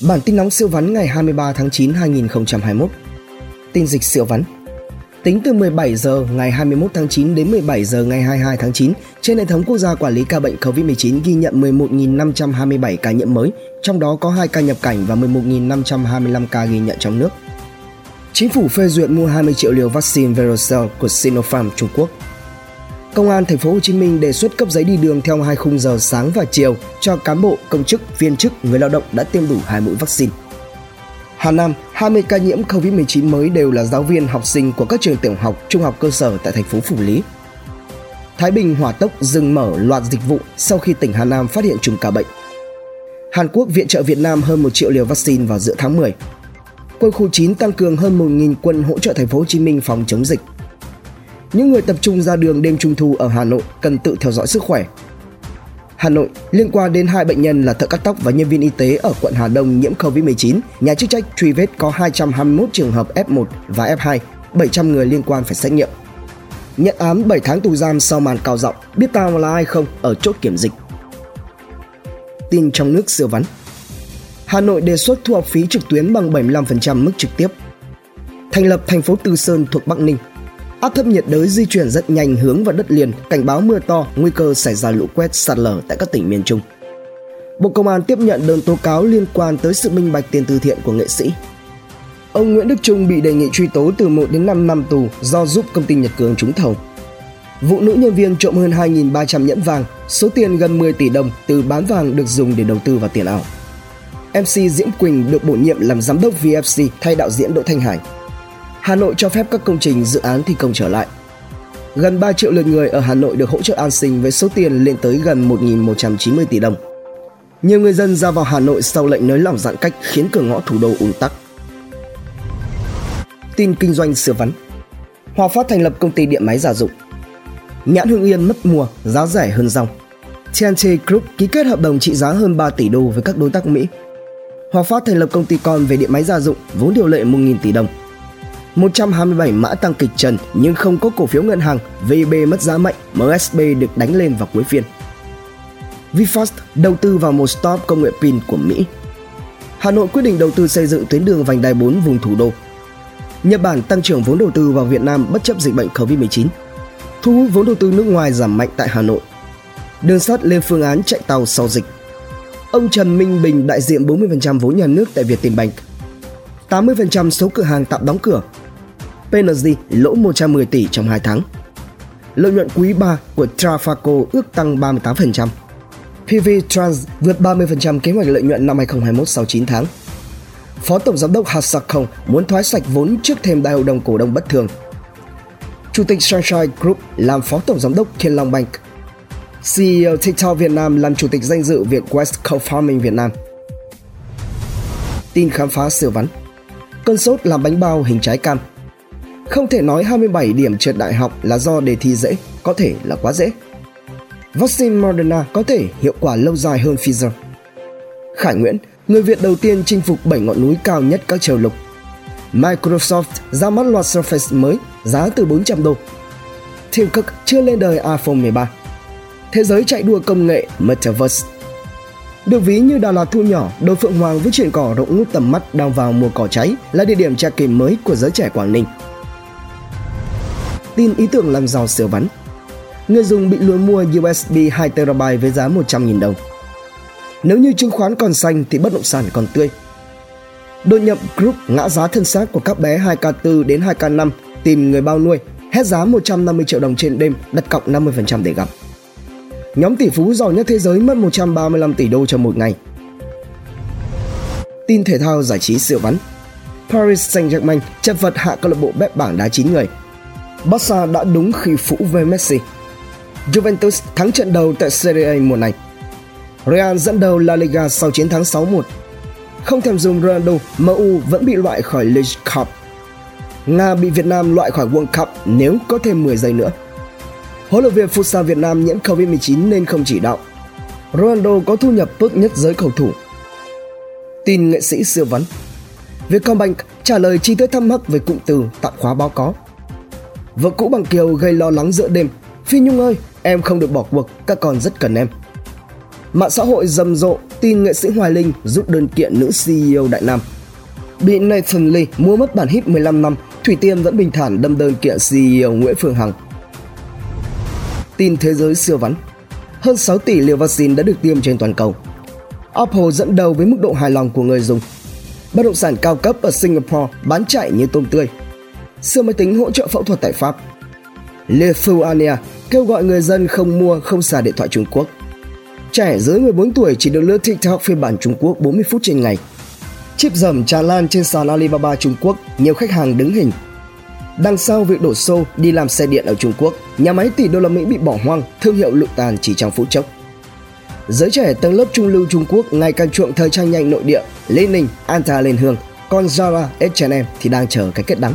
Bản tin nóng siêu vắn ngày 23 tháng 9 2021. Tin dịch siêu vắn. Tính từ 17 giờ ngày 21 tháng 9 đến 17 giờ ngày 22 tháng 9, trên hệ thống quốc gia quản lý ca bệnh COVID-19 ghi nhận 11.527 ca nhiễm mới, trong đó có 2 ca nhập cảnh và 11.525 ca ghi nhận trong nước. Chính phủ phê duyệt mua 20 triệu liều vaccine Verocell của Sinopharm Trung Quốc. Công an thành phố Hồ Chí Minh đề xuất cấp giấy đi đường theo hai khung giờ sáng và chiều cho cán bộ, công chức, viên chức, người lao động đã tiêm đủ hai mũi vaccine. Hà Nam, 20 ca nhiễm COVID-19 mới đều là giáo viên, học sinh của các trường tiểu học, trung học cơ sở tại thành phố Phủ Lý. Thái Bình hỏa tốc dừng mở loạt dịch vụ sau khi tỉnh Hà Nam phát hiện chùm ca bệnh. Hàn Quốc viện trợ Việt Nam hơn 1 triệu liều vaccine vào giữa tháng 10. Quân khu 9 tăng cường hơn 1.000 quân hỗ trợ thành phố Hồ Chí Minh phòng chống dịch. Những người tập trung ra đường đêm trung thu ở Hà Nội cần tự theo dõi sức khỏe. Hà Nội liên quan đến hai bệnh nhân là thợ cắt tóc và nhân viên y tế ở quận Hà Đông nhiễm Covid-19, nhà chức trách truy vết có 221 trường hợp F1 và F2, 700 người liên quan phải xét nghiệm. Nhận án 7 tháng tù giam sau màn cao giọng, biết tao là ai không ở chốt kiểm dịch. Tin trong nước siêu vắn. Hà Nội đề xuất thu học phí trực tuyến bằng 75% mức trực tiếp. Thành lập thành phố Từ Sơn thuộc Bắc Ninh Áp thấp nhiệt đới di chuyển rất nhanh hướng vào đất liền, cảnh báo mưa to, nguy cơ xảy ra lũ quét sạt lở tại các tỉnh miền Trung. Bộ Công an tiếp nhận đơn tố cáo liên quan tới sự minh bạch tiền từ thiện của nghệ sĩ. Ông Nguyễn Đức Trung bị đề nghị truy tố từ 1 đến 5 năm tù do giúp công ty Nhật Cường trúng thầu. Vụ nữ nhân viên trộm hơn 2.300 nhẫn vàng, số tiền gần 10 tỷ đồng từ bán vàng được dùng để đầu tư vào tiền ảo. MC Diễm Quỳnh được bổ nhiệm làm giám đốc VFC thay đạo diễn Đỗ Thanh Hải. Hà Nội cho phép các công trình dự án thi công trở lại. Gần 3 triệu lượt người ở Hà Nội được hỗ trợ an sinh với số tiền lên tới gần 1.190 tỷ đồng. Nhiều người dân ra vào Hà Nội sau lệnh nới lỏng giãn cách khiến cửa ngõ thủ đô ùn tắc. Tin kinh doanh sửa vắn Hòa Phát thành lập công ty điện máy gia dụng. Nhãn Hưng Yên mất mùa, giá rẻ hơn rong. TNT Group ký kết hợp đồng trị giá hơn 3 tỷ đô với các đối tác Mỹ. Hòa Phát thành lập công ty con về điện máy gia dụng, vốn điều lệ 1.000 tỷ đồng, 127 mã tăng kịch trần nhưng không có cổ phiếu ngân hàng, VB mất giá mạnh, MSB được đánh lên vào cuối phiên. VinFast đầu tư vào một startup công nghệ pin của Mỹ. Hà Nội quyết định đầu tư xây dựng tuyến đường vành đai 4 vùng thủ đô. Nhật Bản tăng trưởng vốn đầu tư vào Việt Nam bất chấp dịch bệnh Covid-19. Thu hút vốn đầu tư nước ngoài giảm mạnh tại Hà Nội. Đường sắt lên phương án chạy tàu sau dịch. Ông Trần Minh Bình đại diện 40% vốn nhà nước tại Vietinbank. 80% số cửa hàng tạm đóng cửa PNG lỗ 110 tỷ trong 2 tháng. Lợi nhuận quý 3 của Trafaco ước tăng 38%. PV Trans vượt 30% kế hoạch lợi nhuận năm 2021 sau 9 tháng. Phó Tổng Giám đốc Hasakong muốn thoái sạch vốn trước thêm đại hội đồng cổ đông bất thường. Chủ tịch Sunshine Group làm Phó Tổng Giám đốc Thiên Long Bank. CEO TikTok Việt Nam làm Chủ tịch danh dự Việt West Co Farming Việt Nam. Tin khám phá siêu vắn Cơn sốt làm bánh bao hình trái cam không thể nói 27 điểm trượt đại học là do đề thi dễ, có thể là quá dễ. Vaccine Moderna có thể hiệu quả lâu dài hơn Pfizer. Khải Nguyễn, người Việt đầu tiên chinh phục 7 ngọn núi cao nhất các châu lục. Microsoft ra mắt loạt Surface mới, giá từ 400 đô. Tim Cook chưa lên đời iPhone 13. Thế giới chạy đua công nghệ Metaverse. Được ví như Đà Lạt thu nhỏ, đồi Phượng Hoàng với chuyện cỏ rộng ngút tầm mắt đang vào mùa cỏ cháy là địa điểm tra kiểm mới của giới trẻ Quảng Ninh tin ý tưởng làm giàu siêu vắn. Người dùng bị lừa mua USB 2TB với giá 100.000 đồng. Nếu như chứng khoán còn xanh thì bất động sản còn tươi. Đột nhập group ngã giá thân xác của các bé 2K4 đến 2K5 tìm người bao nuôi, hét giá 150 triệu đồng trên đêm, đặt cọc 50% để gặp. Nhóm tỷ phú giàu nhất thế giới mất 135 tỷ đô trong một ngày. Tin thể thao giải trí siêu vắn Paris Saint-Germain chật vật hạ câu lạc bộ bếp bảng đá 9 người. Barca đã đúng khi phủ về Messi. Juventus thắng trận đầu tại Serie A mùa này. Real dẫn đầu La Liga sau chiến thắng 6-1. Không thèm dùng Ronaldo, MU vẫn bị loại khỏi League Cup. Nga bị Việt Nam loại khỏi World Cup nếu có thêm 10 giây nữa. Huấn luyện viên Futsal Việt Nam nhiễm Covid-19 nên không chỉ đạo. Ronaldo có thu nhập tốt nhất giới cầu thủ. Tin nghệ sĩ siêu vấn Vietcombank trả lời chi tiết thắc mắc về cụm từ tạm khóa báo có Vợ cũ bằng Kiều gây lo lắng giữa đêm. Phi Nhung ơi, em không được bỏ cuộc, các con rất cần em. Mạng xã hội rầm rộ tin nghệ sĩ Hoài Linh rút đơn kiện nữ CEO Đại Nam. Bị Nathan Lee mua mất bản hit 15 năm, Thủy Tiên vẫn bình thản đâm đơn kiện CEO Nguyễn Phương Hằng. Tin thế giới siêu vắn Hơn 6 tỷ liều vaccine đã được tiêm trên toàn cầu. Apple dẫn đầu với mức độ hài lòng của người dùng. Bất động sản cao cấp ở Singapore bán chạy như tôm tươi. Siêu máy tính hỗ trợ phẫu thuật tại Pháp. Lithuania kêu gọi người dân không mua không xài điện thoại Trung Quốc. Trẻ dưới 14 tuổi chỉ được lướt TikTok phiên bản Trung Quốc 40 phút trên ngày. Chip dầm tràn lan trên sàn Alibaba Trung Quốc, nhiều khách hàng đứng hình. Đằng sau việc đổ xô đi làm xe điện ở Trung Quốc, nhà máy tỷ đô la Mỹ bị bỏ hoang, thương hiệu lụi tàn chỉ trong phút chốc. Giới trẻ tầng lớp trung lưu Trung Quốc ngày càng chuộng thời trang nhanh nội địa, Lenin, Anta lên hương, còn Zara, H&M thì đang chờ cái kết đắng.